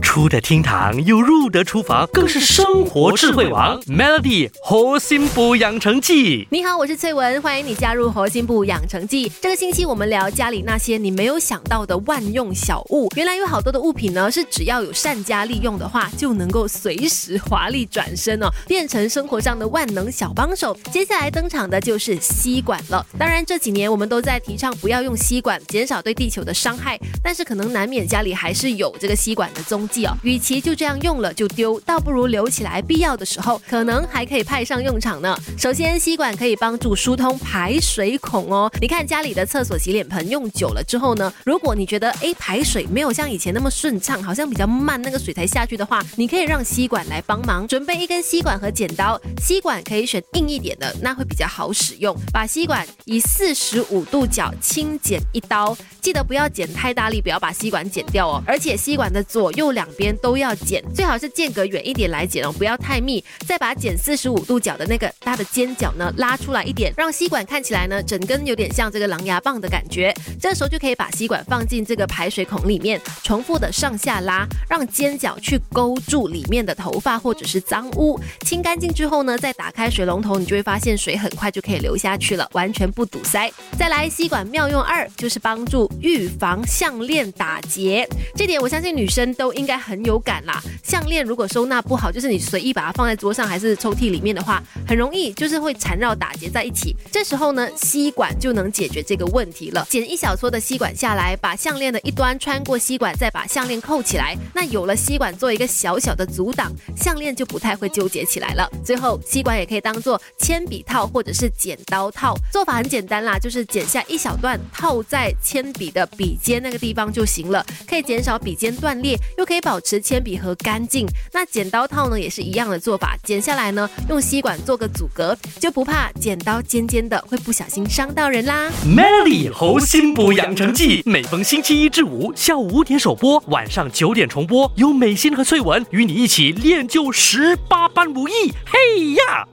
出得厅堂又入得厨房，更是生活智慧王。Melody 核心部养成记，你好，我是翠文，欢迎你加入核心部养成记。这个星期我们聊家里那些你没有想到的万用小物。原来有好多的物品呢，是只要有善加利用的话，就能够随时华丽转身哦，变成生活上的万能小帮手。接下来登场的就是吸管了。当然这几年我们都在提倡不要用吸管，减少对地球的伤害，但是可能难免家里还是有这个吸管的踪哦。与其就这样用了就丢，倒不如留起来，必要的时候可能还可以派上用场呢。首先，吸管可以帮助疏通排水孔哦。你看家里的厕所洗脸盆用久了之后呢，如果你觉得哎排水没有像以前那么顺畅，好像比较慢，那个水才下去的话，你可以让吸管来帮忙。准备一根吸管和剪刀，吸管可以选硬一点的，那会比较好使用。把吸管以四十五度角轻剪一刀，记得不要剪太大力，不要把吸管剪掉哦。而且吸管的左右两。两边都要剪，最好是间隔远一点来剪哦，不要太密。再把剪四十五度角的那个它的尖角呢拉出来一点，让吸管看起来呢整根有点像这个狼牙棒的感觉。这时候就可以把吸管放进这个排水孔里面，重复的上下拉，让尖角去勾住里面的头发或者是脏污。清干净之后呢，再打开水龙头，你就会发现水很快就可以流下去了，完全不堵塞。再来，吸管妙用二就是帮助预防项链打结，这点我相信女生都应该。很有感啦，项链如果收纳不好，就是你随意把它放在桌上还是抽屉里面的话，很容易就是会缠绕打结在一起。这时候呢，吸管就能解决这个问题了。剪一小撮的吸管下来，把项链的一端穿过吸管，再把项链扣起来。那有了吸管做一个小小的阻挡，项链就不太会纠结起来了。最后，吸管也可以当做铅笔套或者是剪刀套，做法很简单啦，就是剪下一小段套在铅笔的笔尖那个地方就行了，可以减少笔尖断裂，又可以。保持铅笔盒干净，那剪刀套呢也是一样的做法，剪下来呢用吸管做个阻隔，就不怕剪刀尖尖的会不小心伤到人啦。Melody 猴心补养成记，每逢星期一至五下午五点首播，晚上九点重播，有美心和翠文与你一起练就十八般武艺。嘿呀！